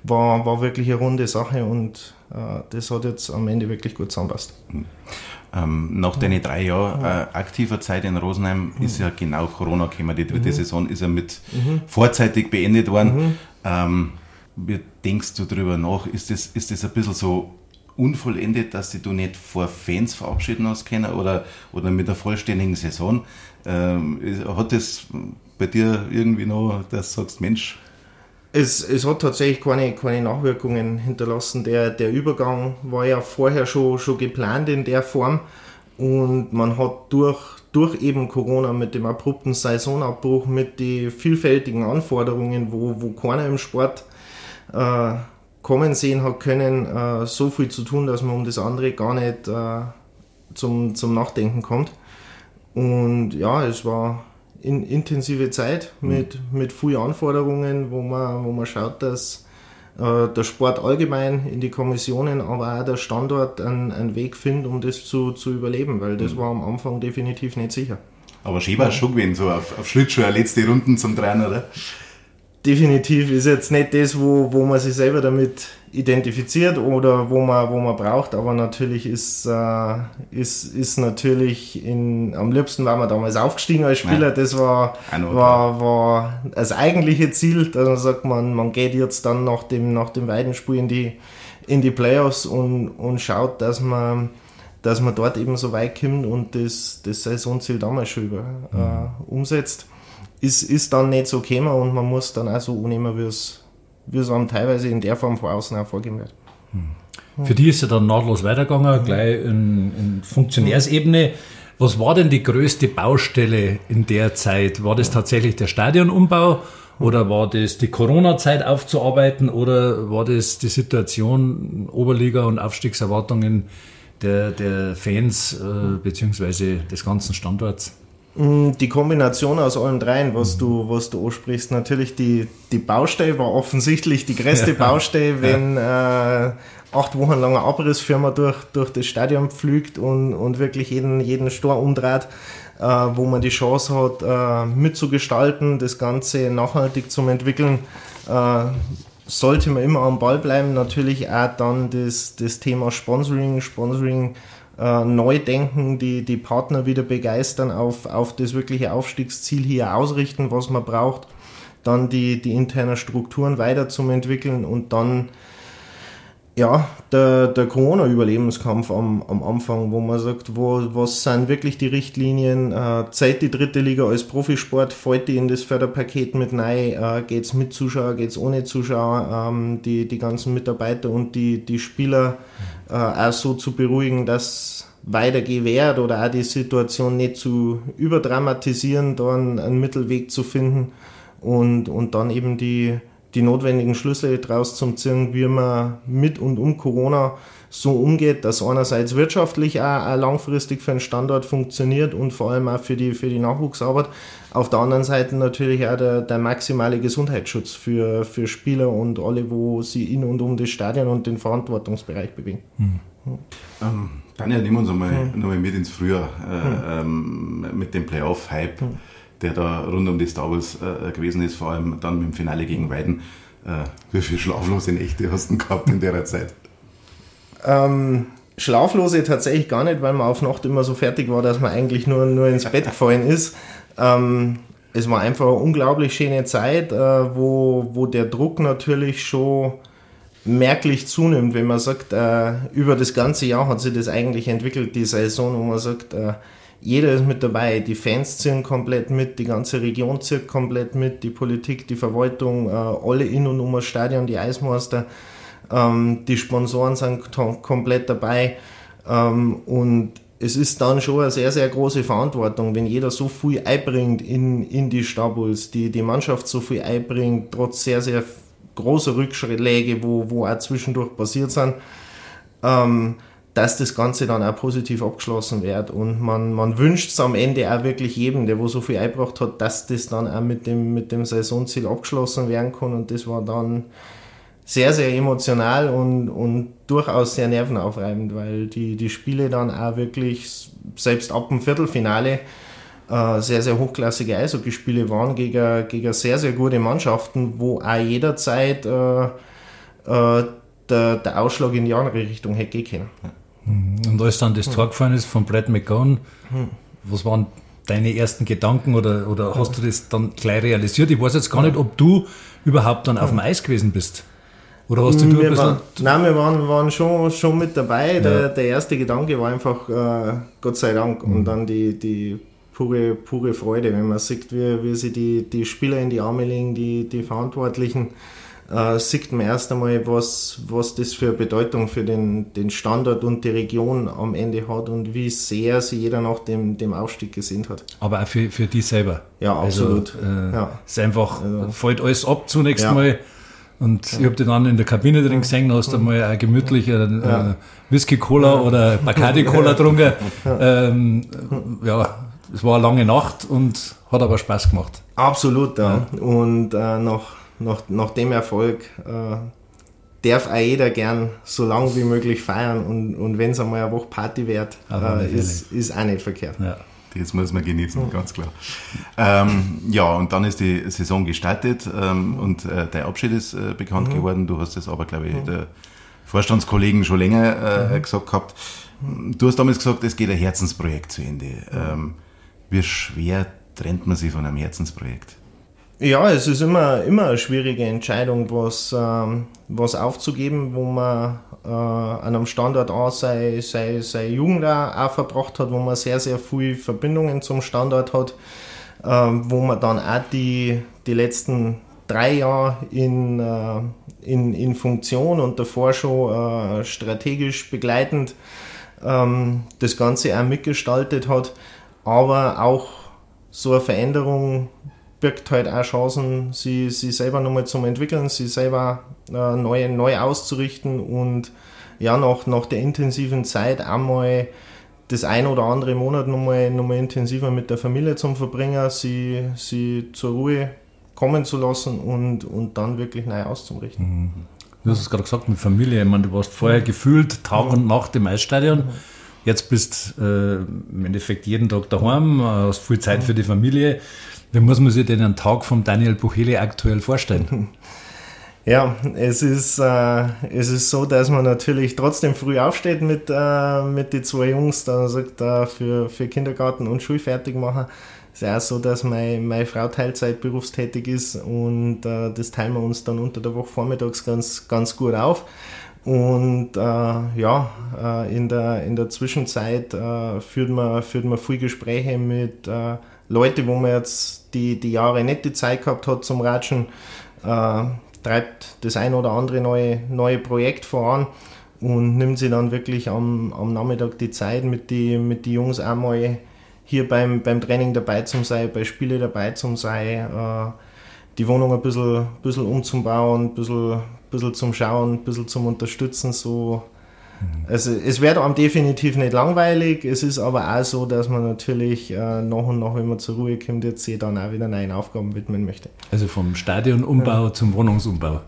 war, war wirklich eine runde Sache und äh, das hat jetzt am Ende wirklich gut zusammenpasst. Ähm, nach mhm. den drei Jahren äh, aktiver Zeit in Rosenheim mhm. ist ja genau Corona gekommen. Die dritte mhm. Saison ist ja mit mhm. vorzeitig beendet worden. Mhm. Ähm, wie denkst du darüber nach? Ist das, ist das ein bisschen so unvollendet, dass du nicht vor Fans verabschieden hast können oder, oder mit einer vollständigen Saison. Ähm, hat das bei dir irgendwie noch, dass du sagst, Mensch, es, es hat tatsächlich keine, keine Nachwirkungen hinterlassen. Der, der Übergang war ja vorher schon, schon geplant in der Form und man hat durch, durch eben Corona mit dem abrupten Saisonabbruch, mit den vielfältigen Anforderungen, wo, wo keiner im Sport äh, kommen sehen hat können, äh, so viel zu tun, dass man um das andere gar nicht äh, zum, zum Nachdenken kommt. Und ja, es war in, intensive Zeit mhm. mit, mhm. mit vielen Anforderungen, wo man, wo man schaut, dass äh, der Sport allgemein in die Kommissionen, aber auch der Standort einen, einen Weg findet, um das zu, zu überleben, weil das mhm. war am Anfang definitiv nicht sicher. Aber Schieber ja. schon gewesen, so auf, auf Schlittschuhe, letzte Runden zum Trainer, oder? Definitiv ist jetzt nicht das, wo, wo man sich selber damit identifiziert oder wo man, wo man braucht, aber natürlich ist, äh, ist, ist natürlich in, am liebsten war man damals aufgestiegen als Spieler, ja. das war, war, war das eigentliche Ziel, dass man sagt, man, man geht jetzt dann nach dem, nach dem Weidenspiel in die, in die Playoffs und, und schaut, dass man, dass man dort eben so weit kommt und das, das Saisonziel damals schon über, mhm. äh, umsetzt ist, ist dann nicht so gekommen und man muss dann auch so annehmen, wie es, wie es einem teilweise in der Form von außen auch vorgehen wird. Hm. Für die ist ja dann nahtlos weitergegangen, gleich in, in Funktionärsebene. Was war denn die größte Baustelle in der Zeit? War das tatsächlich der Stadionumbau Oder war das die Corona-Zeit aufzuarbeiten oder war das die Situation Oberliga und Aufstiegserwartungen der, der Fans äh, beziehungsweise des ganzen Standorts? Mm, die Kombination aus allem dreien, was du, was du ansprichst, natürlich die, die Baustelle war offensichtlich die größte ja. Baustelle, wenn äh, acht Wochen lang eine Abrissfirma durch, durch das Stadion pflügt und, und wirklich jeden, jeden Stor umdreht, äh, wo man die Chance hat, äh, mitzugestalten, das Ganze nachhaltig zu entwickeln. Äh, sollte man immer am Ball bleiben, natürlich auch dann das, das Thema Sponsoring, Sponsoring äh, neu denken, die, die Partner wieder begeistern, auf, auf das wirkliche Aufstiegsziel hier ausrichten, was man braucht, dann die, die internen Strukturen weiter zum entwickeln und dann ja, der, der Corona-Überlebenskampf am, am Anfang, wo man sagt, wo, was sind wirklich die Richtlinien, äh, zählt die dritte Liga als Profisport, fällt die in das Förderpaket mit rein, äh, geht es mit Zuschauer, geht es ohne Zuschauer, ähm, die, die ganzen Mitarbeiter und die, die Spieler äh, auch so zu beruhigen, dass weitergehen wird oder auch die Situation nicht zu überdramatisieren, da einen, Mittelweg zu finden und, und dann eben die die notwendigen Schlüsse daraus zu ziehen, wie man mit und um Corona so umgeht, dass einerseits wirtschaftlich auch, auch langfristig für den Standort funktioniert und vor allem auch für die, für die Nachwuchsarbeit. Auf der anderen Seite natürlich auch der, der maximale Gesundheitsschutz für, für Spieler und alle, wo sie in und um das Stadion und den Verantwortungsbereich bewegen. Hm. Ähm, Daniel, nehmen wir uns einmal, hm. nochmal mit ins Frühjahr äh, hm. ähm, mit dem Playoff-Hype. Hm der da rund um die Star Wars äh, gewesen ist, vor allem dann mit dem Finale gegen Weiden. Äh, wie viele schlaflose Nächte hast du gehabt in der Zeit? Ähm, schlaflose tatsächlich gar nicht, weil man auf Nacht immer so fertig war, dass man eigentlich nur, nur ins Bett gefallen ist. Ähm, es war einfach eine unglaublich schöne Zeit, äh, wo, wo der Druck natürlich schon merklich zunimmt, wenn man sagt, äh, über das ganze Jahr hat sich das eigentlich entwickelt, die Saison, wo man sagt, äh, jeder ist mit dabei. Die Fans ziehen komplett mit, die ganze Region zieht komplett mit, die Politik, die Verwaltung, äh, alle in und um das Stadion, die Eismeister, ähm, die Sponsoren sind komplett dabei. Ähm, und es ist dann schon eine sehr, sehr große Verantwortung, wenn jeder so viel einbringt in, in die Stabuls, die, die Mannschaft so viel einbringt, trotz sehr, sehr großer Rückschläge, wo, wo auch zwischendurch passiert sind. Ähm, dass das Ganze dann auch positiv abgeschlossen wird. Und man, man wünscht es am Ende auch wirklich jedem, der wo so viel eingebracht hat, dass das dann auch mit dem, mit dem Saisonziel abgeschlossen werden kann. Und das war dann sehr, sehr emotional und, und durchaus sehr nervenaufreibend, weil die, die Spiele dann auch wirklich, selbst ab dem Viertelfinale, äh, sehr, sehr hochklassige Eishockeyspiele waren gegen, gegen sehr, sehr gute Mannschaften, wo auch jederzeit äh, äh, der, der Ausschlag in die andere Richtung hätte gehen können. Und als dann das Tor gefallen ist von Brad McGowan, was waren deine ersten Gedanken oder, oder hast du das dann gleich realisiert? Ich weiß jetzt gar nicht, ob du überhaupt dann auf dem Eis gewesen bist. Oder hast du, du ein waren, Nein, wir waren, waren schon, schon mit dabei. Ja. Der, der erste Gedanke war einfach, äh, Gott sei Dank, mhm. und dann die, die pure, pure Freude, wenn man sieht, wie, wie sie die, die Spieler in die Arme legen, die, die Verantwortlichen äh, sieht man erst einmal, was, was das für Bedeutung für den, den Standort und die Region am Ende hat und wie sehr sie jeder nach dem, dem Aufstieg gesehen hat. Aber auch für, für die selber. Ja, also, absolut. Also, äh, ja. Es ist einfach, also, fällt alles ab zunächst ja. mal. Und ja. ich habe den dann in der Kabine drin gesehen, hast du mal ein gemütlicher ja. äh, Whisky-Cola oder Bacardi-Cola getrunken. Ähm, ja, es war eine lange Nacht und hat aber Spaß gemacht. Absolut, ja. Und äh, nach nach, nach dem Erfolg äh, darf auch jeder gern so lange wie möglich feiern und, und wenn es einmal eine Woche Party wird, äh, ist, ist auch nicht verkehrt. Das muss man genießen, mhm. ganz klar. Ähm, ja, und dann ist die Saison gestartet ähm, und äh, der Abschied ist äh, bekannt mhm. geworden. Du hast das aber, glaube ich, mhm. der Vorstandskollegen schon länger äh, gesagt gehabt. Du hast damals gesagt, es geht ein Herzensprojekt zu Ende. Ähm, wie schwer trennt man sich von einem Herzensprojekt? Ja, es ist immer, immer eine schwierige Entscheidung, was, ähm, was aufzugeben, wo man äh, an einem Standort auch seine, seine, seine Jugend auch, verbracht hat, wo man sehr, sehr viele Verbindungen zum Standort hat, ähm, wo man dann auch die, die letzten drei Jahre in, äh, in, in Funktion und davor schon äh, strategisch begleitend ähm, das Ganze auch mitgestaltet hat, aber auch so eine Veränderung birgt halt auch Chancen, sie, sie selber nochmal zum Entwickeln, sie selber äh, neu, neu auszurichten und ja, nach, nach der intensiven Zeit einmal das ein oder andere Monat nochmal, nochmal intensiver mit der Familie zum Verbringen, sie, sie zur Ruhe kommen zu lassen und, und dann wirklich neu auszurichten. Mhm. Du hast es gerade gesagt mit Familie. Ich meine, du warst vorher gefühlt Tag mhm. und Nacht im Eisstadion. Mhm. Jetzt bist äh, im Endeffekt jeden Tag daheim, hast viel Zeit für die Familie. Wie muss man sich denn einen Tag von Daniel Buchele aktuell vorstellen? Ja, es ist, äh, es ist so, dass man natürlich trotzdem früh aufsteht mit, äh, mit den zwei Jungs, da sagt er für, für Kindergarten und Schul fertig machen. Es ist auch so, dass mein, meine Frau Teilzeit berufstätig ist und äh, das teilen wir uns dann unter der Woche vormittags ganz, ganz gut auf. Und äh, ja, äh, in, der, in der Zwischenzeit äh, führt, man, führt man viele Gespräche mit äh, Leuten, wo man jetzt die, die Jahre nicht die Zeit gehabt hat zum Ratschen. Äh, treibt das ein oder andere neue, neue Projekt voran und nimmt sich dann wirklich am, am Nachmittag die Zeit, mit den mit die Jungs einmal hier beim, beim Training dabei zu sein, bei Spiele dabei zu sein, äh, die Wohnung ein bisschen, bisschen umzubauen, ein bisschen, bisschen zum Schauen, ein bisschen zum Unterstützen, so also es wird einem definitiv nicht langweilig, es ist aber auch so, dass man natürlich äh, nach und nach, wenn man zur Ruhe kommt, jetzt sich dann auch wieder neuen Aufgaben widmen möchte. Also vom Stadionumbau ja. zum Wohnungsumbau?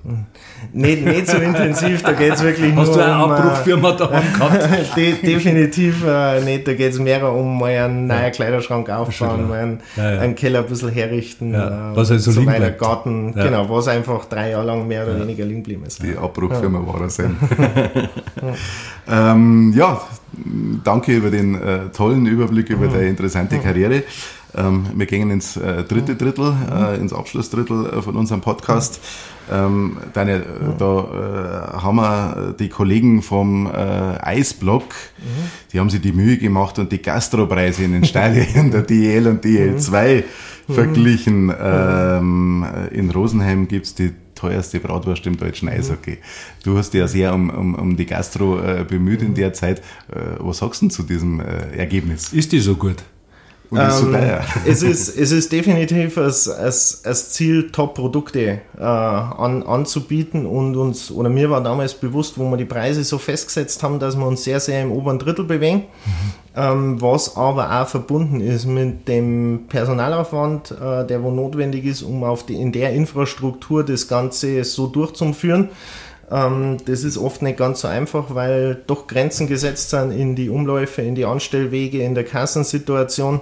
Nicht, nicht so intensiv, da geht es wirklich Hast nur du eine um, Abbruchfirma äh, daheim gehabt? de, definitiv äh, nicht, da geht es mehr um mal einen neuen ja. Kleiderschrank aufbauen, mal einen, ja, einen, Keller ein bisschen herrichten, äh, was also so weiter, Garten, genau, was einfach drei Jahre lang mehr oder weniger liegen geblieben ist. Die Abbruchfirma war das eben. Ähm, ja, danke über den äh, tollen Überblick über mhm. deine interessante Karriere. Ähm, wir gehen ins äh, dritte Drittel, äh, ins Abschlussdrittel äh, von unserem Podcast. Ähm, Daniel, äh, da äh, haben wir die Kollegen vom Eisblock, mhm. die haben sich die Mühe gemacht und die Gastropreise in den Stadien der DL und DL2 mhm. verglichen. Ähm, in Rosenheim gibt es die teuerste Bratwurst im deutschen. Eishockey. Du hast dich ja sehr um, um, um die Gastro äh, bemüht in der Zeit. Äh, was sagst du zu diesem äh, Ergebnis? Ist die so gut? Und ist so ähm, es, ist, es ist definitiv als, als, als Ziel, Top-Produkte äh, an, anzubieten und uns, oder mir war damals bewusst, wo wir die Preise so festgesetzt haben, dass wir uns sehr, sehr im oberen Drittel bewegen, ähm, was aber auch verbunden ist mit dem Personalaufwand, äh, der wo notwendig ist, um auf die, in der Infrastruktur das Ganze so durchzuführen. Ähm, das ist oft nicht ganz so einfach, weil doch Grenzen gesetzt sind in die Umläufe, in die Anstellwege, in der Kassensituation.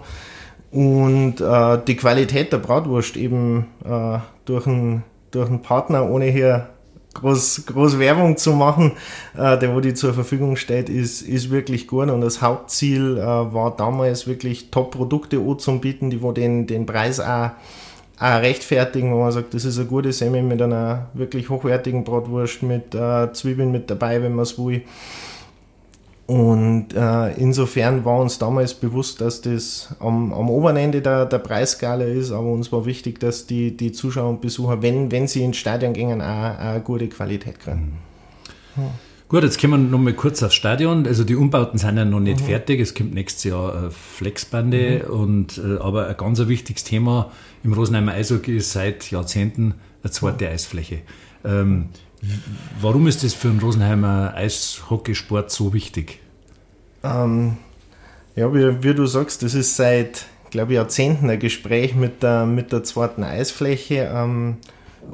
Und äh, die Qualität der Bratwurst eben äh, durch, einen, durch einen Partner, ohne hier groß, groß Werbung zu machen, äh, der wo die zur Verfügung steht, ist, ist wirklich gut. Und das Hauptziel äh, war damals wirklich Top-Produkte anzubieten, die wo den, den Preis auch auch rechtfertigen, wo man sagt, das ist eine gute Semmel mit einer wirklich hochwertigen Bratwurst, mit äh, Zwiebeln mit dabei, wenn man es will. Und äh, insofern war uns damals bewusst, dass das am, am oberen Ende der, der Preisskala ist, aber uns war wichtig, dass die, die Zuschauer und Besucher, wenn, wenn sie ins Stadion gehen, auch, auch eine gute Qualität kriegen. Mhm. Gut, jetzt kommen wir noch mal kurz aufs Stadion. Also die Umbauten sind ja noch nicht mhm. fertig. Es kommt nächstes Jahr äh, Flexbande mhm. und äh, aber ein ganz wichtiges Thema im Rosenheimer Eishockey ist seit Jahrzehnten eine zweite mhm. Eisfläche. Ähm, warum ist das für den Rosenheimer Eishockeysport so wichtig? Ähm, ja, wie, wie, du sagst, das ist seit, glaube ich, Jahrzehnten ein Gespräch mit der, mit der zweiten Eisfläche. Ähm,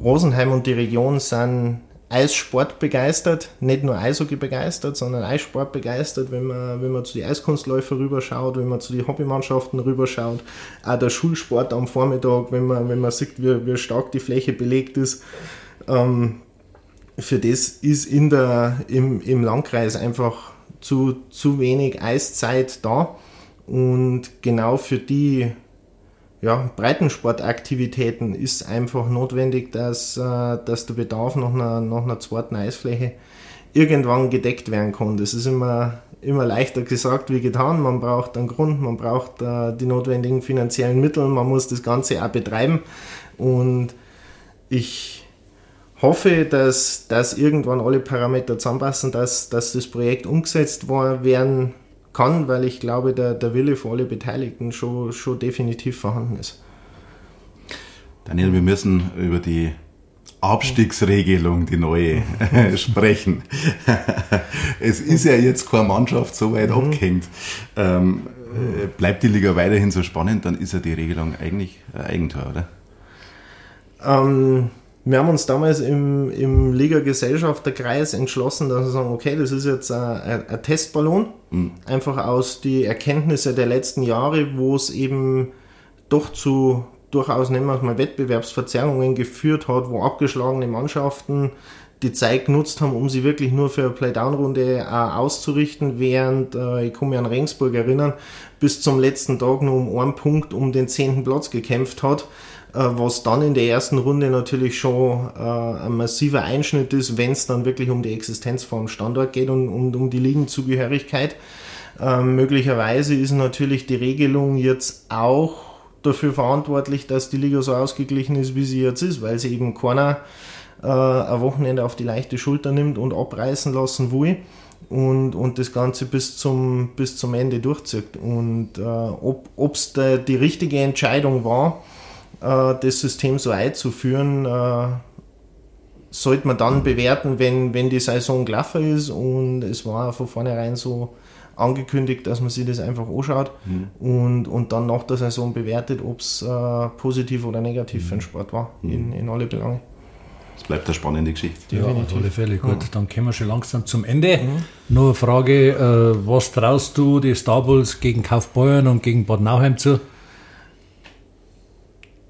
Rosenheim und die Region sind Eissport begeistert, nicht nur Eishockey begeistert, sondern Eissport begeistert, wenn man, wenn man zu den Eiskunstläufer rüberschaut, wenn man zu den Hobbymannschaften rüberschaut, auch der Schulsport am Vormittag, wenn man, wenn man sieht, wie, wie stark die Fläche belegt ist. Ähm, für das ist in der, im, im Landkreis einfach zu, zu wenig Eiszeit da. Und genau für die ja, Breitensportaktivitäten ist einfach notwendig, dass, äh, dass der Bedarf nach einer, nach einer zweiten Eisfläche irgendwann gedeckt werden kann. Das ist immer, immer leichter gesagt wie getan. Man braucht einen Grund, man braucht äh, die notwendigen finanziellen Mittel, man muss das Ganze auch betreiben. Und ich hoffe, dass, dass irgendwann alle Parameter zusammenpassen, dass, dass das Projekt umgesetzt werden kann, weil ich glaube, der, der Wille für alle Beteiligten schon, schon definitiv vorhanden ist. Daniel, wir müssen über die Abstiegsregelung, die neue, sprechen. es ist ja jetzt keine Mannschaft so weit mhm. abgehängt. Ähm, äh, bleibt die Liga weiterhin so spannend, dann ist ja die Regelung eigentlich ein Eigentor, oder? Ähm, wir haben uns damals im, im Liga-Gesellschafterkreis entschlossen, dass wir sagen, okay, das ist jetzt ein, ein Testballon, mhm. einfach aus die Erkenntnisse der letzten Jahre, wo es eben doch zu durchaus nehmen wir mal Wettbewerbsverzerrungen geführt hat, wo abgeschlagene Mannschaften die Zeit genutzt haben, um sie wirklich nur für eine Playdown-Runde äh, auszurichten, während, äh, ich kann mich an Regensburg erinnern, bis zum letzten Tag nur um einen Punkt um den zehnten Platz gekämpft hat, was dann in der ersten Runde natürlich schon äh, ein massiver Einschnitt ist, wenn es dann wirklich um die Existenz vom Standort geht und, und um die Ligenzugehörigkeit. Ähm, möglicherweise ist natürlich die Regelung jetzt auch dafür verantwortlich, dass die Liga so ausgeglichen ist, wie sie jetzt ist, weil sie eben keiner äh, ein Wochenende auf die leichte Schulter nimmt und abreißen lassen will und, und das Ganze bis zum, bis zum Ende durchzieht. Und äh, ob es die richtige Entscheidung war, äh, das System so einzuführen, äh, sollte man dann bewerten, wenn, wenn die Saison gelaufen ist und es war von vornherein so angekündigt, dass man sich das einfach anschaut mhm. und, und dann nach der Saison bewertet, ob es äh, positiv oder negativ mhm. für den Sport war, mhm. in, in alle Belange. Es bleibt eine spannende Geschichte. Ja, auf alle Fälle. Gut, mhm. dann kommen wir schon langsam zum Ende. Mhm. Nur eine Frage, äh, was traust du die Star Bulls gegen Kaufbeuern und gegen Bad Nauheim zu?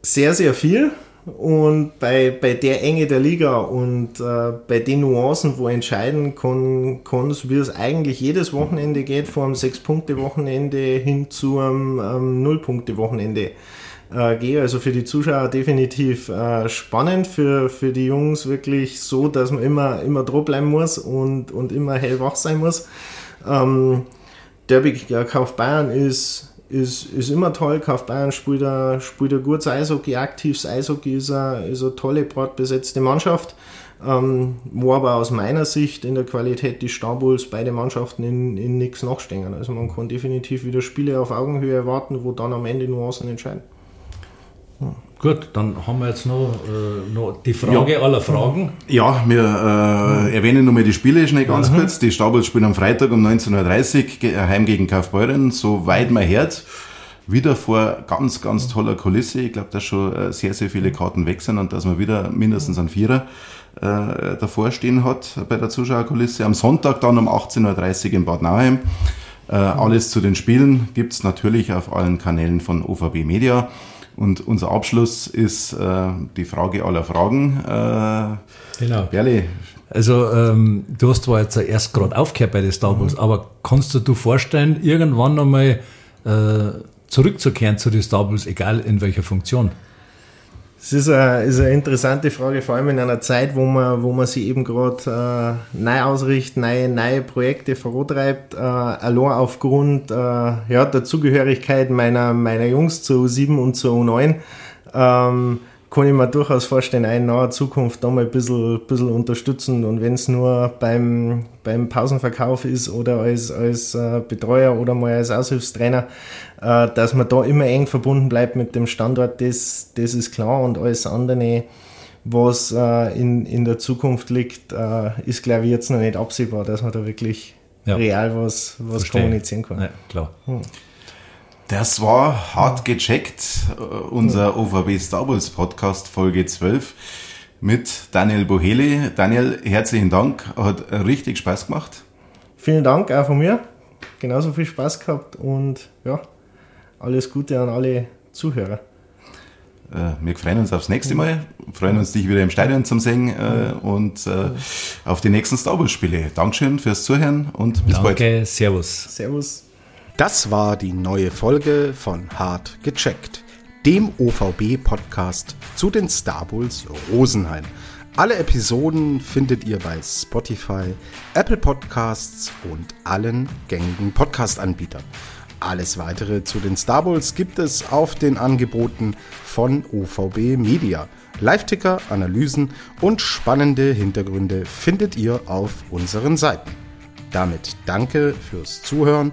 Sehr, sehr viel. Und bei, bei der Enge der Liga und äh, bei den Nuancen, wo entscheiden kann, kann wie es eigentlich jedes Wochenende geht, vom Sechs-Punkte-Wochenende hin zu einem ähm, Null-Punkte-Wochenende äh, gehe. Also für die Zuschauer definitiv äh, spannend, für, für die Jungs wirklich so, dass man immer, immer droh bleiben muss und, und immer hellwach sein muss. Ähm, Derby Kauf Bayern ist ist, ist immer toll. Kauf Bayern spielt ein, spielt ein gutes Eishockey, aktives Eishockey, ist eine, ist eine tolle, breit besetzte Mannschaft. Ähm, wo aber aus meiner Sicht in der Qualität die Starbulls beide Mannschaften in, in nichts nachstehen. Also man kann definitiv wieder Spiele auf Augenhöhe erwarten, wo dann am Ende Nuancen entscheiden. Gut, dann haben wir jetzt noch, äh, noch die Frage ja. aller Fragen. Ja, wir äh, erwähnen nochmal die Spiele schnell ganz mhm. kurz. Die Staubels spielen am Freitag um 19.30 Uhr heim gegen Kaufbeuren, so weit man hört. Wieder vor ganz, ganz toller Kulisse. Ich glaube, dass schon äh, sehr, sehr viele Karten weg sind und dass man wieder mindestens einen Vierer äh, davor stehen hat bei der Zuschauerkulisse. Am Sonntag dann um 18.30 Uhr in Bad Nauheim. Äh, alles zu den Spielen gibt's natürlich auf allen Kanälen von OVB Media. Und unser Abschluss ist äh, die Frage aller Fragen. Äh, genau. Berli. Also ähm, du hast zwar jetzt erst gerade aufgehört bei den Star Wars, mhm. aber kannst du dir vorstellen, irgendwann nochmal äh, zurückzukehren zu den Star Wars, egal in welcher Funktion? Das ist eine, ist eine interessante Frage, vor allem in einer Zeit, wo man, wo man sich eben gerade äh, neu ausrichtet, neue, neue Projekte vorantreibt, äh, allein aufgrund äh, ja, der Zugehörigkeit meiner, meiner Jungs zu U7 und zu U9. Ähm, kann ich mir durchaus vorstellen, in naher Zukunft da mal ein bisschen, bisschen unterstützen. Und wenn es nur beim, beim Pausenverkauf ist oder als, als äh, Betreuer oder mal als Aushilfstrainer, äh, dass man da immer eng verbunden bleibt mit dem Standort, das, das ist klar. Und alles andere, was äh, in, in der Zukunft liegt, ist, glaube ich, jetzt noch nicht absehbar, dass man da wirklich ja. real was, was kommunizieren kann. Ja, klar. Hm. Das war hart gecheckt, äh, unser OVB Star Wars Podcast Folge 12 mit Daniel Boheli. Daniel, herzlichen Dank, hat richtig Spaß gemacht. Vielen Dank auch von mir. Genauso viel Spaß gehabt und ja, alles Gute an alle Zuhörer. Äh, wir freuen uns aufs nächste Mal, freuen uns, dich wieder im Stadion zu sehen äh, und auf die nächsten Star Wars Spiele. Dankeschön fürs Zuhören und bis Danke, bald. Danke, Servus. Servus. Das war die neue Folge von Hart gecheckt, dem OVB-Podcast zu den Star Bulls Rosenheim. Alle Episoden findet ihr bei Spotify, Apple Podcasts und allen gängigen Podcast-Anbietern. Alles weitere zu den Star Bulls gibt es auf den Angeboten von OVB Media. Live-Ticker, Analysen und spannende Hintergründe findet ihr auf unseren Seiten. Damit danke fürs Zuhören